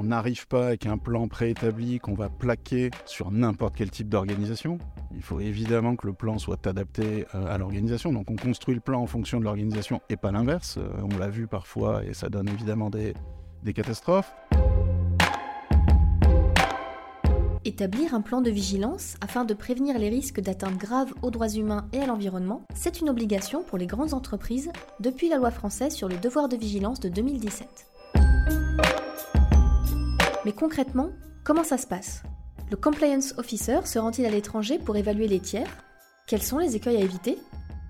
on n'arrive pas avec un plan préétabli qu'on va plaquer sur n'importe quel type d'organisation. Il faut évidemment que le plan soit adapté euh, à l'organisation. Donc on construit le plan en fonction de l'organisation et pas l'inverse. Euh, on l'a vu parfois et ça donne évidemment des, catastrophes. Établir un plan de vigilance afin de prévenir les risques d'atteinte grave aux droits humains et à l'environnement, c'est une obligation pour les grandes entreprises depuis la loi française sur le devoir de vigilance de 2017. Mais concrètement, comment ça se passe? Le compliance officer se rend-il à l'étranger pour évaluer les tiers? Quels sont les écueils à éviter?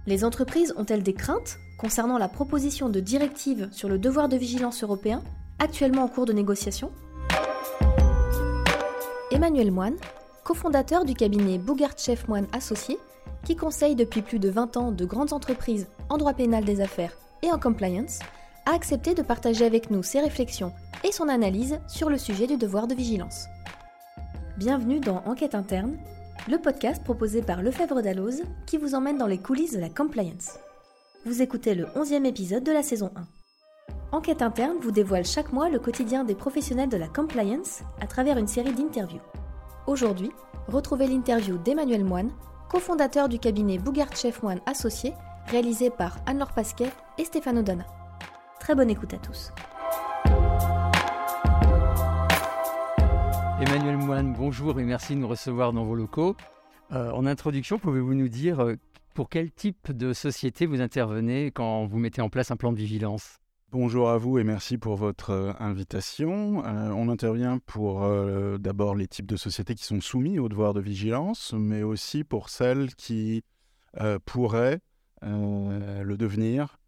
Les entreprises ont-elles des craintes concernant la proposition de directive sur le devoir de vigilance européen, actuellement en cours de négociation? Emmanuel Moine, cofondateur du cabinet Bougart Chef Moine Associés, qui conseille depuis plus de 20 ans de grandes entreprises en droit pénal des affaires et en compliance, a accepté de partager avec nous ses réflexions et son analyse sur le sujet du devoir de vigilance. Bienvenue dans Enquête interne, le podcast proposé par Lefebvre Dalloz qui vous emmène dans les coulisses de la compliance. Vous écoutez le 11e épisode de la saison 1. Enquête interne vous dévoile chaque mois le quotidien des professionnels de la compliance à travers une série d'interviews. Aujourd'hui, retrouvez l'interview d'Emmanuel Moine, cofondateur du cabinet Bougart Chef Moine Associé, réalisé par Anne-Laure Pasquet et Stéphane O'Donnell. Très bonne écoute à tous. Emmanuel Moine, bonjour et merci de nous recevoir dans vos locaux. Euh, en introduction, pouvez-vous nous dire euh, pour quel type de société vous intervenez quand vous mettez en place un plan de vigilance? Bonjour à vous et merci pour votre euh, invitation. on intervient pour d'abord les types de sociétés qui sont soumis au devoir de vigilance, mais aussi pour celles qui pourraient le devenir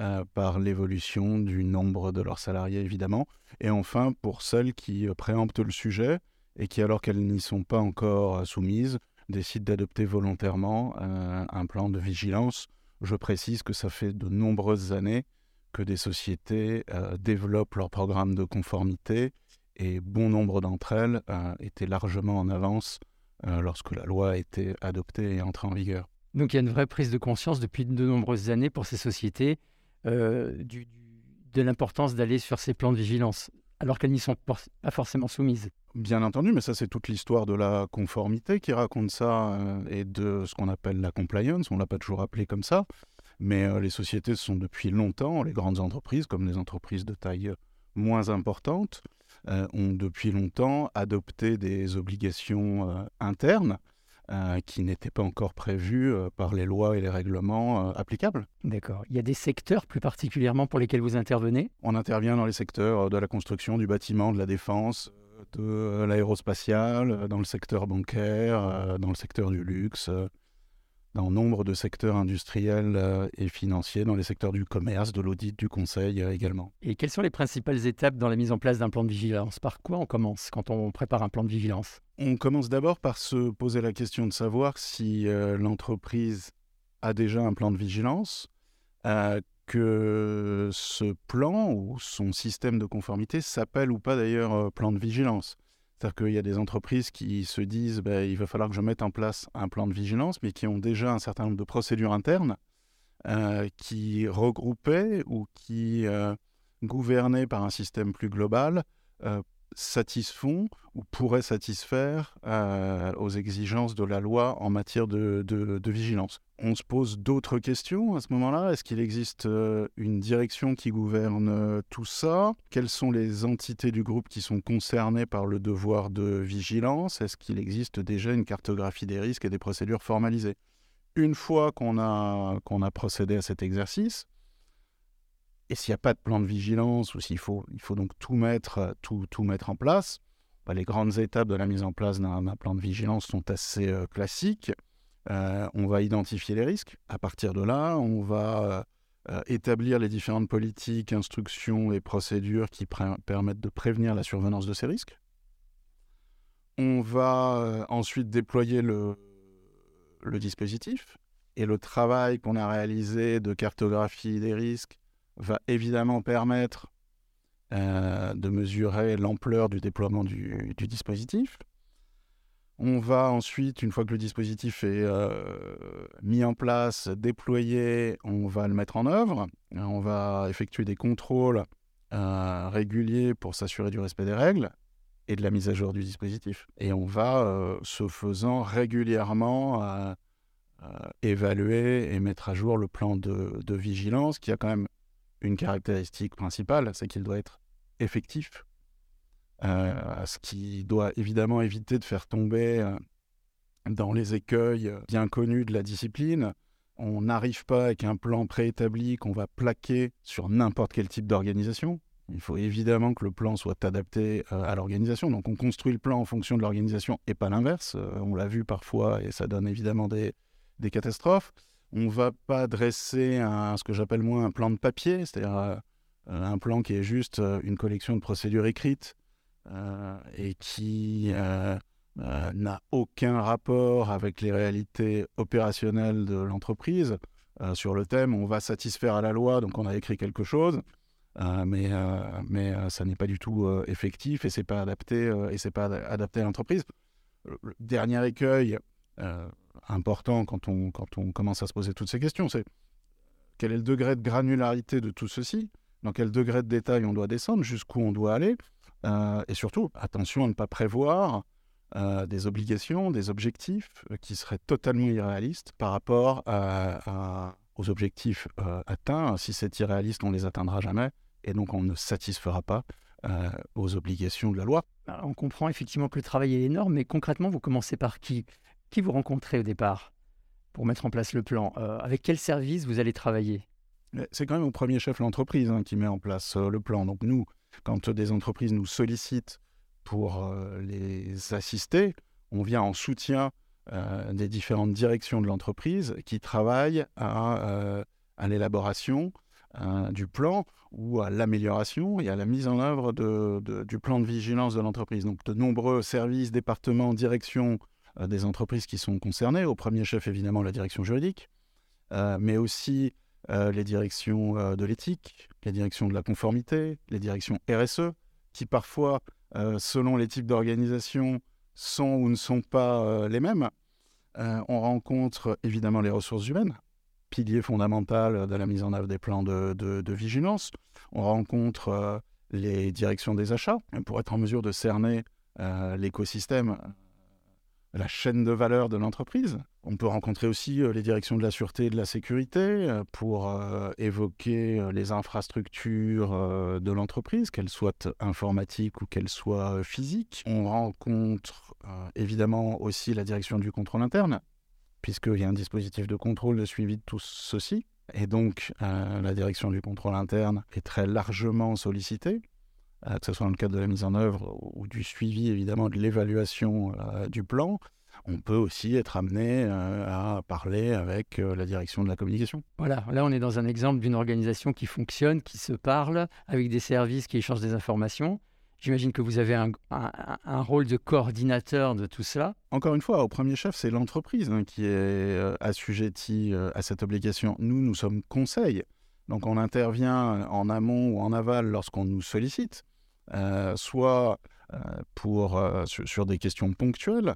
euh, par l'évolution du nombre de leurs salariés, évidemment. Et enfin, pour celles qui euh, préemptent le sujet et qui, alors qu'elles n'y sont pas encore euh, soumises, décident d'adopter volontairement un plan de vigilance. Je précise que ça fait de nombreuses années que des sociétés développent leur programme de conformité et bon nombre d'entre elles étaient largement en avance lorsque la loi a été adoptée et entrée en vigueur. Donc il y a une vraie prise de conscience depuis de nombreuses années pour ces sociétés euh, de l'importance d'aller sur ces plans de vigilance, alors qu'elles n'y sont pas forcément soumises. Bien entendu, mais ça c'est toute l'histoire de la conformité qui raconte ça euh, et de ce qu'on appelle la compliance. On l'a pas toujours appelé comme ça, mais euh, les sociétés sont depuis longtemps, les grandes entreprises comme les entreprises de taille moins importante, ont depuis longtemps adopté des obligations internes euh, qui n'étaient pas encore prévus euh, par les lois et les règlements euh, applicables. D'accord. Il y a des secteurs plus particulièrement pour lesquels vous intervenez? On intervient dans les secteurs de la construction, du bâtiment, de la défense, de l'aérospatiale, dans le secteur bancaire, dans le secteur du luxe, dans nombre de secteurs industriels euh, et financiers, dans les secteurs du commerce, de l'audit, du conseil euh, également. Et quelles sont les principales étapes dans la mise en place d'un plan de vigilance? Par quoi on commence quand on prépare un plan de vigilance? On commence d'abord par se poser la question de savoir si euh, l'entreprise a déjà un plan de vigilance, que ce plan ou son système de conformité s'appelle ou pas d'ailleurs plan de vigilance. C'est-à-dire qu'il y a des entreprises qui se disent bah, il va falloir que je mette en place un plan de vigilance, mais qui ont déjà un certain nombre de procédures internes euh, qui regroupaient ou qui euh, gouvernaient par un système plus global euh, satisfont ou pourraient satisfaire euh, aux exigences de la loi en matière de, vigilance. On se pose d'autres questions à ce moment-là. Est-ce qu'il existe euh, une direction qui gouverne euh, tout ça? Quelles sont les entités du groupe qui sont concernées par le devoir de vigilance? Est-ce qu'il existe déjà une cartographie des risques et des procédures formalisées? Une fois qu'on a, qu'on a procédé à cet exercice, et s'il n'y a pas de plan de vigilance ou s'il faut, il faut donc tout mettre, tout, tout mettre en place, bah, les grandes étapes de la mise en place d'un plan de vigilance sont assez euh, classiques. Euh, on va identifier les risques. À partir de là, on va euh, établir les différentes politiques, instructions et procédures qui permettent de prévenir la survenance de ces risques. On va ensuite déployer le dispositif et le travail qu'on a réalisé de cartographie des risques va évidemment permettre euh, de mesurer l'ampleur du déploiement du, dispositif. On va ensuite, une fois que le dispositif est euh, mis en place, déployé, on va le mettre en œuvre. On va effectuer des contrôles réguliers pour s'assurer du respect des règles et de la mise à jour du dispositif. Et on va, ce faisant, régulièrement évaluer et mettre à jour le plan de, de vigilance qui a quand même une caractéristique principale, c'est qu'il doit être effectif, euh, ce qui doit évidemment éviter de faire tomber euh, dans les écueils bien connus de la discipline. On n'arrive pas avec un plan préétabli qu'on va plaquer sur n'importe quel type d'organisation. Il faut évidemment que le plan soit adapté euh, à l'organisation. Donc on construit le plan en fonction de l'organisation et pas l'inverse. on l'a vu parfois et ça donne évidemment des, des catastrophes. On va pas dresser un, ce que j'appelle moi un plan de papier, c'est-à-dire un plan qui est juste une collection de procédures écrites euh, et qui euh, euh, n'a aucun rapport avec les réalités opérationnelles de l'entreprise. sur le thème, on va satisfaire à la loi, donc on a écrit quelque chose, mais, mais ça n'est pas du tout effectif et c'est pas adapté et c'est pas adapté à l'entreprise. Le dernier écueil important quand on, quand on commence à se poser toutes ces questions, c'est quel est le degré de granularité de tout ceci, dans quel degré de détail on doit descendre, jusqu'où on doit aller, euh, et surtout, attention à ne pas prévoir euh, des obligations, des objectifs euh, qui seraient totalement irréalistes par rapport aux objectifs atteints. Si c'est irréaliste, on ne les atteindra jamais et donc on ne satisfera pas aux obligations de la loi. on comprend effectivement que le travail est énorme, mais concrètement, vous commencez par qui? Qui vous rencontrez au départ pour mettre en place le plan Avec quel service vous allez travailler? C'est quand même au premier chef l'entreprise hein, qui met en place le plan. Donc nous, quand des entreprises nous sollicitent pour euh, les assister, on vient en soutien euh, des différentes directions de l'entreprise qui travaillent à, euh, l'élaboration du plan ou à l'amélioration et à la mise en œuvre du plan de vigilance de l'entreprise. Donc de nombreux services, départements, directions des entreprises qui sont concernées, au premier chef évidemment la direction juridique, mais aussi euh, les directions euh, de l'éthique, les directions de la conformité, les directions RSE, qui parfois, euh, selon les types d'organisation, sont ou ne sont pas les mêmes. on rencontre évidemment les ressources humaines, pilier fondamental de la mise en œuvre des plans de vigilance. On rencontre les directions des achats pour être en mesure de cerner l'écosystème la chaîne de valeur de l'entreprise. On peut rencontrer aussi euh, les directions de la sûreté et de la sécurité euh, pour euh, évoquer les infrastructures de l'entreprise, qu'elles soient informatiques ou qu'elles soient physiques. On rencontre évidemment aussi la direction du contrôle interne, puisqu'il y a un dispositif de contrôle de suivi de tout ceci. Et donc, la direction du contrôle interne est très largement sollicitée. Euh, que ce soit dans le cadre de la mise en œuvre ou du suivi évidemment de l'évaluation euh, du plan, on peut aussi être amené euh, à parler avec la direction de la communication. Voilà, là on est dans un exemple d'une organisation qui fonctionne, qui se parle, avec des services qui échangent des informations. J'imagine que vous avez un, rôle de coordinateur de tout cela. Encore une fois, au premier chef, c'est l'entreprise hein, qui est assujettie à cette obligation. Nous, nous sommes conseils. Donc on intervient en amont ou en aval lorsqu'on nous sollicite. Euh, soit euh, pour, euh, sur, des questions ponctuelles,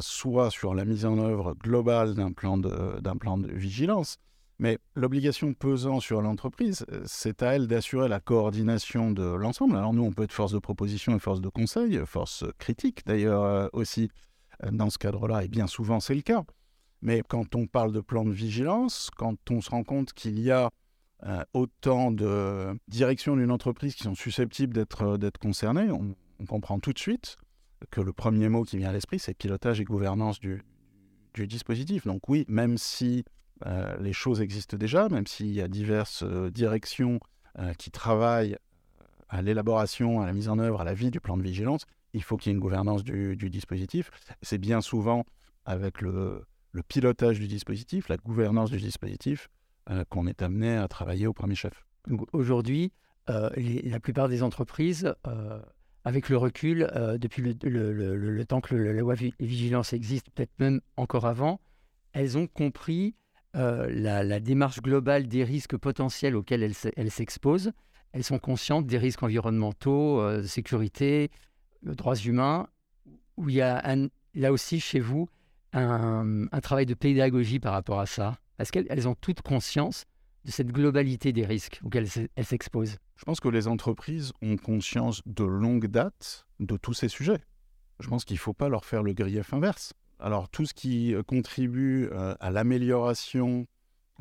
soit sur la mise en œuvre globale d'un plan, de, plan de vigilance. Mais l'obligation pesant sur l'entreprise, c'est à elle d'assurer la coordination de l'ensemble. Alors nous, on peut être force de proposition et force de conseil, force critique d'ailleurs aussi dans ce cadre-là, et bien souvent c'est le cas. Mais quand on parle de plan de vigilance, quand on se rend compte qu'il y a autant de directions d'une entreprise qui sont susceptibles d'être euh, concernées, on, comprend tout de suite que le premier mot qui vient à l'esprit, c'est pilotage et gouvernance du, dispositif. Donc oui, même si euh, les choses existent déjà, même s'il y a diverses directions qui travaillent à l'élaboration, à la mise en œuvre, à la vie du plan de vigilance, il faut qu'il y ait une gouvernance du, dispositif. C'est bien souvent avec le, pilotage du dispositif, la gouvernance du dispositif, euh, qu'on est amené à travailler au premier chef. Aujourd'hui, euh, la plupart des entreprises, euh, avec le recul, depuis le, temps que la loi vigilance existe, peut-être même encore avant, elles ont compris la, démarche globale des risques potentiels auxquels elles s'exposent. Elles sont conscientes des risques environnementaux, sécurité, droits humains, où il y a là aussi chez vous un travail de pédagogie par rapport à ça est-ce qu'elles ont toute conscience de cette globalité des risques auxquels elles s'exposent Je pense que les entreprises ont conscience de longue date de tous ces sujets. Je pense qu'il ne faut pas leur faire le grief inverse. Alors tout ce qui euh, contribue euh, à l'amélioration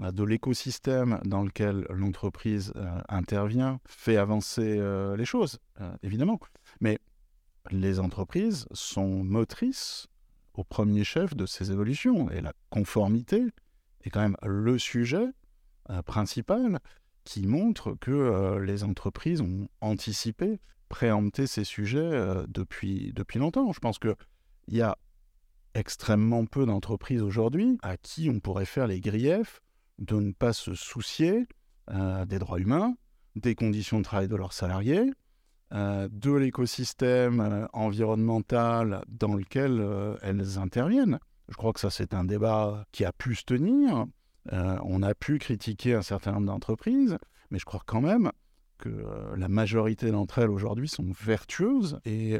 euh, de l'écosystème dans lequel l'entreprise intervient fait avancer les choses, évidemment. Mais les entreprises sont motrices au premier chef de ces évolutions. Et la conformité est quand même le sujet principal qui montre que les entreprises ont anticipé, préempté ces sujets depuis, depuis longtemps. Je pense qu'il y a extrêmement peu d'entreprises aujourd'hui à qui on pourrait faire les griefs de ne pas se soucier euh, des droits humains, des conditions de travail de leurs salariés, euh, de l'écosystème euh, environnemental dans lequel elles interviennent. Je crois que ça, c'est un débat qui a pu se tenir. on a pu critiquer un certain nombre d'entreprises, mais je crois quand même que la majorité d'entre elles aujourd'hui sont vertueuses et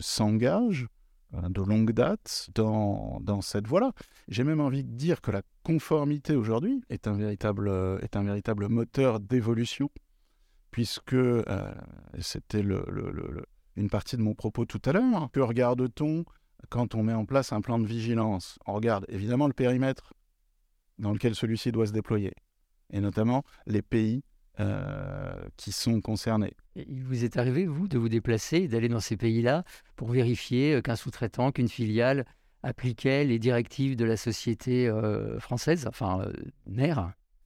s'engagent euh, de longue date dans, dans cette voie-là. J'ai même envie de dire que la conformité aujourd'hui est, un véritable, euh, est un véritable moteur d'évolution, puisque euh, c'était une partie de mon propos tout à l'heure, que regarde-t-on quand on met en place un plan de vigilance On regarde évidemment le périmètre dans lequel celui-ci doit se déployer, et notamment les pays euh, qui sont concernés. Il vous est arrivé, vous, de vous déplacer d'aller dans ces pays-là pour vérifier euh, qu'un sous-traitant, qu'une filiale appliquait les directives de la société euh, française, enfin NER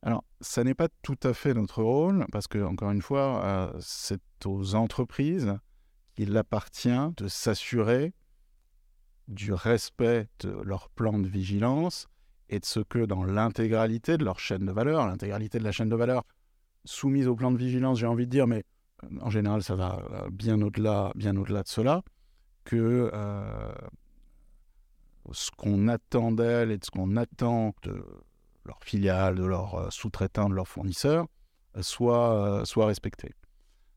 Alors, ça n'est pas tout à fait notre rôle, parce que, encore une fois, c'est aux entreprises qu'il appartient de s'assurer du respect de leur plan de vigilance et de ce que dans l'intégralité de leur chaîne de valeur, l'intégralité de la chaîne de valeur, soumise au plan de vigilance, j'ai envie de dire, mais euh, en général, ça va euh, bien au-delà, bien au-delà de cela, que euh, ce qu'on attend d'elles et de ce qu'on attend de leurs filiales, de leurs sous-traitants, de leurs fournisseurs, soit, soit respecté.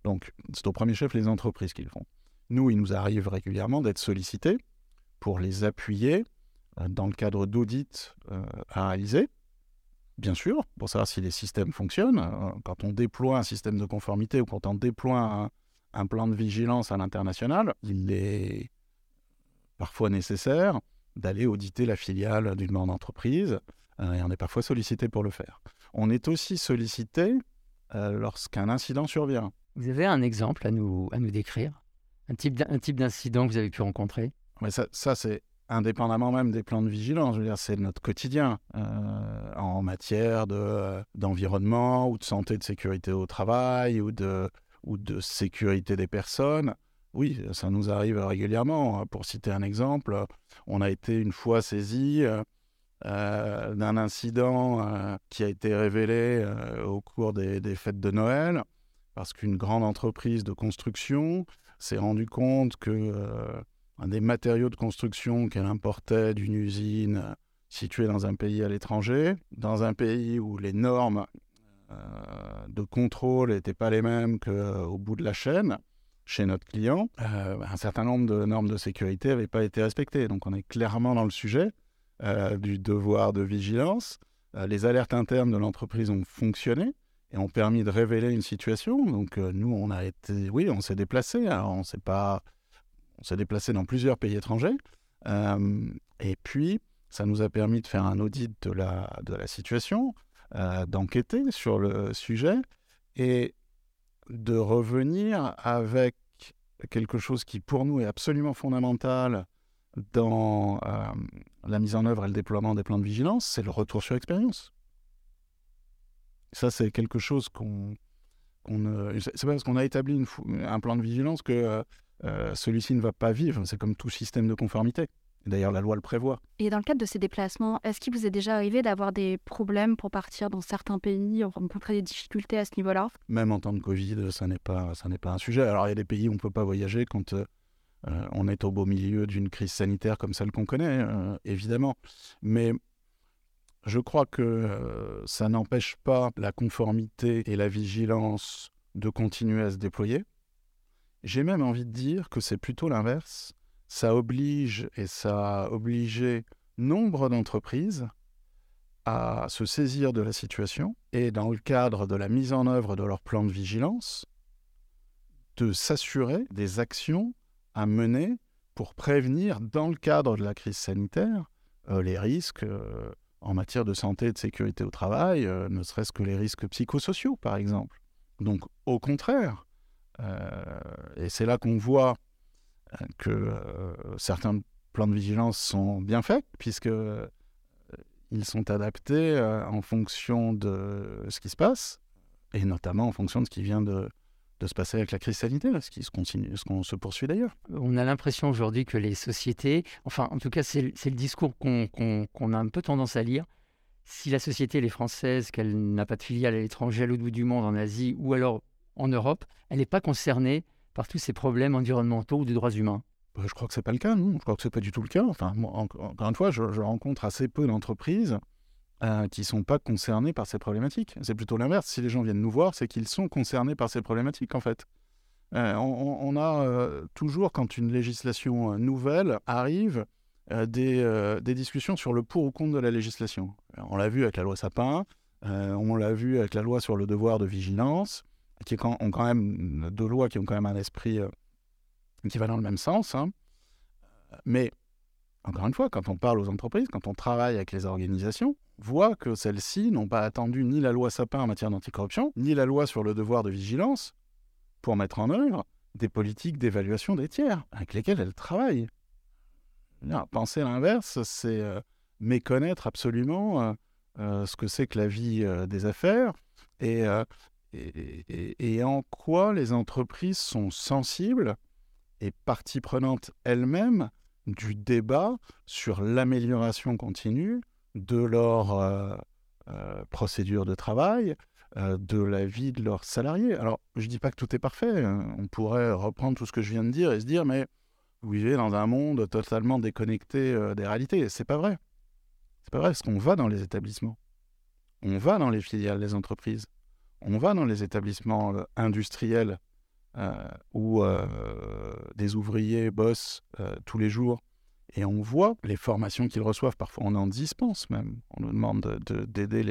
Donc, c'est au premier chef les entreprises qui le font. Nous, il nous arrive régulièrement d'être sollicités pour les appuyer dans le cadre d'audits à réaliser bien sûr, pour savoir si les systèmes fonctionnent. Euh, quand on déploie un système de conformité ou quand on déploie un, plan de vigilance à l'international, il est parfois nécessaire d'aller auditer la filiale d'une grande entreprise euh, et on est parfois sollicité pour le faire. On est aussi sollicité euh, lorsqu'un incident survient. Vous avez un exemple à nous, à nous décrire? Un type d'incident que vous avez pu rencontrer? Ça, ça c'est indépendamment même des plans de vigilance. Je veux dire, c'est notre quotidien euh, en matière de, euh, d'environnement ou de santé, de sécurité au travail ou de, ou de sécurité des personnes. Oui, ça nous arrive régulièrement. Pour citer un exemple, on a été une fois saisi euh, d'un incident qui a été révélé au cours des, des, fêtes de Noël parce qu'une grande entreprise de construction s'est rendue compte que des matériaux de construction qu'elle importait d'une usine euh, située dans un pays à l'étranger, dans un pays où les normes euh, de contrôle n'étaient pas les mêmes qu'au bout de la chaîne, chez notre client, euh, un certain nombre de normes de sécurité n'avaient pas été respectées. Donc on est clairement dans le sujet du devoir de vigilance. les alertes internes de l'entreprise ont fonctionné et ont permis de révéler une situation. Donc nous, on a été, oui, on s'est déplacé. Alors on s'est pas on s'est déplacé dans plusieurs pays étrangers. Euh, et puis, ça nous a permis de faire un audit de la, situation, euh, d'enquêter sur le sujet et de revenir avec quelque chose qui, pour nous, est absolument fondamental dans euh, la mise en œuvre et le déploiement des plans de vigilance, c'est le retour sur expérience. Ça, c'est quelque chose qu'on... c'est pas parce qu'on a établi un plan de vigilance que celui-ci ne va pas vivre. C'est comme tout système de conformité. D'ailleurs, la loi le prévoit. Et dans le cadre de ces déplacements, est-ce qu'il vous est déjà arrivé d'avoir des problèmes pour partir dans certains pays, rencontrer des difficultés à ce niveau-là? Même en temps de Covid, ça n'est pas, ça n'est pas un sujet. Alors, il y a des pays où on ne peut pas voyager quand euh, on est au beau milieu d'une crise sanitaire comme celle qu'on connaît, euh, évidemment. Mais je crois que ça n'empêche pas la conformité et la vigilance de continuer à se déployer. J'ai même envie de dire que c'est plutôt l'inverse. Ça oblige et ça a obligé nombre d'entreprises à se saisir de la situation et dans le cadre de la mise en œuvre de leur plan de vigilance, de s'assurer des actions à mener pour prévenir, dans le cadre de la crise sanitaire, euh, les risques euh, en matière de santé et de sécurité au travail, euh, ne serait-ce que les risques psychosociaux, par exemple. Donc, au contraire, et c'est là qu'on voit que certains plans de vigilance sont bien faits, puisque ils sont adaptés en fonction de ce qui se passe, et notamment en fonction de ce qui vient de, se passer avec la crise sanitaire, ce qui se continue, ce qu'on se poursuit d'ailleurs. On a l'impression aujourd'hui que les sociétés, enfin en tout cas c'est le discours qu'on a un peu tendance à lire, si la société est française, qu'elle n'a pas de filiale à l'étranger, à l'autre bout du monde, en Asie ou alors en Europe, elle n'est pas concernée par tous ces problèmes environnementaux ou de droits humains. Bah, je crois que ce n'est pas le cas, non. Je crois que ce n'est pas du tout le cas. Enfin, encore une fois, je rencontre assez peu d'entreprises euh, qui ne sont pas concernés par ces problématiques. C'est plutôt l'inverse. Si les gens viennent nous voir, c'est qu'ils sont concernés par ces problématiques, en fait. Euh, on, a euh, toujours, quand une législation nouvelle arrive, des, discussions sur le pour ou contre de la législation. On l'a vu avec la loi Sapin, on l'a vu avec la loi sur le devoir de vigilance, qui ont quand même deux lois qui ont quand même un esprit qui va dans le même sens. Hein. Mais encore une fois, quand on parle aux entreprises, quand on travaille avec les organisations, voit que celles-ci n'ont pas attendu ni la loi Sapin en matière d'anticorruption, ni la loi sur le devoir de vigilance pour mettre en œuvre des politiques d'évaluation des tiers avec lesquelles elles travaillent. penser l'inverse, c'est euh, méconnaître absolument euh, euh, ce que c'est que la vie des affaires et, et, en quoi les entreprises sont sensibles et partie prenante elles-mêmes du débat sur l'amélioration continue de leur euh, euh, procédure de travail, euh, de la vie de leurs salariés? Alors, je ne dis pas que tout est parfait. Hein. On pourrait reprendre tout ce que je viens de dire et se dire, mais vous vivez dans un monde totalement déconnecté des réalités. C'est pas vrai. C'est pas vrai, parce qu'on va dans les établissements. On va dans les filiales des entreprises. On va dans les établissements industriels où des ouvriers bossent tous les jours et on voit les formations qu'ils reçoivent. Parfois, on en dispense même. On nous demande d'aider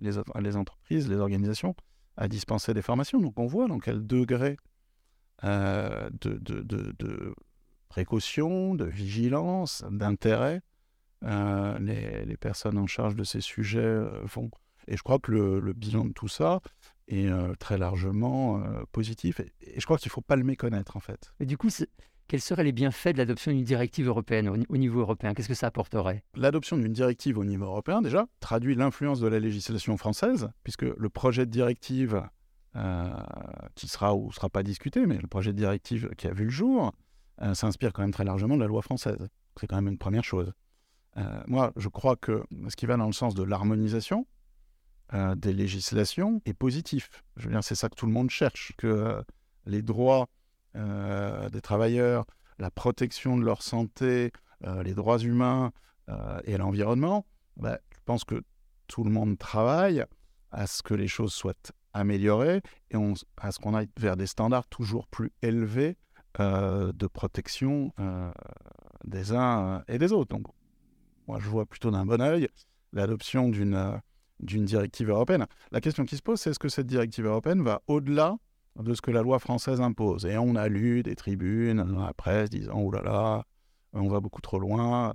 les, entreprises, les organisations à dispenser des formations. Donc, on voit dans quel degré euh, de, précaution, de vigilance, d'intérêt euh, les, personnes en charge de ces sujets euh, font. Et je crois que le, bilan de tout ça est très largement positif. Et, et, je crois qu'il ne faut pas le méconnaître, en fait. Et du coup, quels seraient les bienfaits de l'adoption d'une directive européenne au niveau européen? Qu'est-ce que ça apporterait? L'adoption d'une directive au niveau européen, déjà, traduit l'influence de la législation française, puisque le projet de directive euh, qui sera ou ne sera pas discuté, mais le projet de directive qui a vu le jour, euh, s'inspire quand même très largement de la loi française. C'est quand même une première chose. Euh, moi, je crois que ce qui va dans le sens de l'harmonisation des législations est positif. Je veux dire, c'est ça que tout le monde cherche, que les droits euh, des travailleurs, la protection de leur santé, euh, les droits humains euh, et l'environnement, bah, je pense que tout le monde travaille à ce que les choses soient améliorées et à ce qu'on aille vers des standards toujours plus élevés de protection des uns et des autres. Donc, moi, je vois plutôt d'un bon oeil l'adoption d'une d'une directive européenne. La question qui se pose, c'est est-ce que cette directive européenne va au-delà de ce que la loi française impose? Et on a lu des tribunes dans la presse disant Oh là là, on va beaucoup trop loin.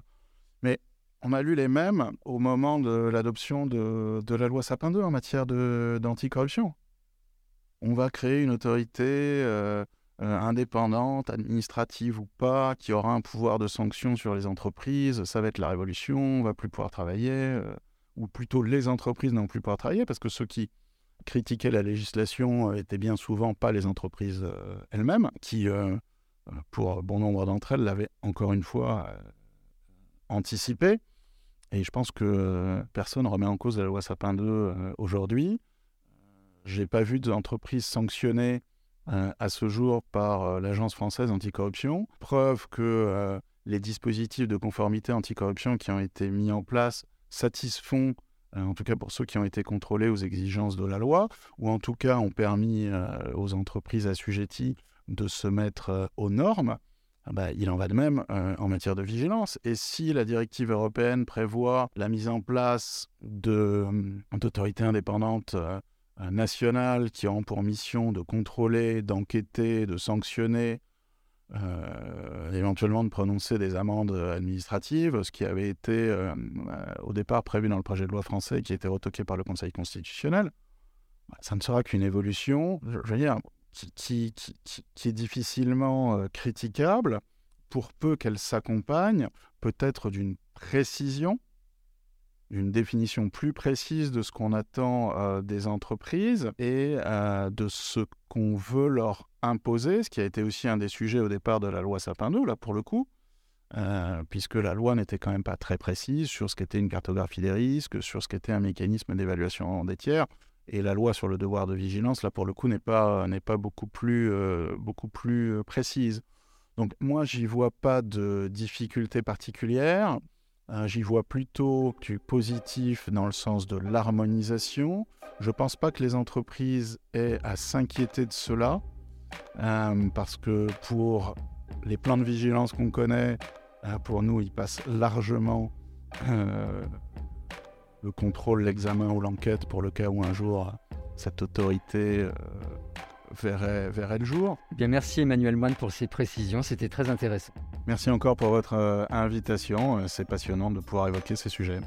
Mais on a lu les mêmes au moment de l'adoption de, la loi Sapin 2 en matière d'anticorruption. On va créer une autorité euh, euh, indépendante, administrative ou pas, qui aura un pouvoir de sanction sur les entreprises. Ça va être la révolution, on va plus pouvoir travailler. Euh, ou plutôt les entreprises n'ont plus pouvoir travailler parce que ceux qui critiquer la législation étaient bien souvent pas les entreprises euh, elles-mêmes, qui, euh, euh, pour bon nombre d'entre elles, l'avaient encore une fois anticipé. Et je pense que personne ne remet en cause la loi Sapin 2 aujourd'hui. Je n'ai pas vu d'entreprise sanctionnée à ce jour par l'Agence française anticorruption. Preuve que les dispositifs de conformité anticorruption qui ont été mis en place satisfont euh, en tout cas pour ceux qui ont été contrôlés aux exigences de la loi, ou en tout cas ont permis euh, aux entreprises assujetties de se mettre euh, aux normes. ah bah, il en va de même en matière de vigilance. Et si la directive européenne prévoit la mise en place d'autorités indépendantes nationales qui ont pour mission de contrôler, d'enquêter, de sanctionner euh, éventuellement de prononcer des amendes administratives, ce qui avait été euh, euh, au départ prévu dans le projet de loi français qui a été retoqué par le Conseil constitutionnel. Bah, ça ne sera qu'une évolution, je veux dire, qui, qui, est difficilement critiquable pour peu qu'elle s'accompagne peut-être d'une précision, d'une définition plus précise de ce qu'on attend des entreprises et de ce qu'on veut leur imposer, ce qui a été aussi un des sujets au départ de la loi Sapin 2, là pour le coup, euh, puisque la loi n'était quand même pas très précise sur ce qu'était une cartographie des risques, sur ce qu'était un mécanisme d'évaluation des tiers. Et la loi sur le devoir de vigilance, là pour le coup, n'est pas, n'est pas beaucoup plus, euh, beaucoup plus euh, précise. Donc moi, j'y vois pas de difficulté particulière. J'y vois plutôt du positif dans le sens de l'harmonisation. Je ne pense pas que les entreprises aient à s'inquiéter de cela. Euh, parce que pour les plans de vigilance qu'on connaît, euh, pour nous, ils passent largement euh, le contrôle, l'examen ou l'enquête pour le cas où un jour cette autorité verrait, verrait, le jour. Eh bien, merci Emmanuel Moine pour ces précisions, c'était très intéressant. Merci encore pour votre invitation, c'est passionnant de pouvoir évoquer ces sujets.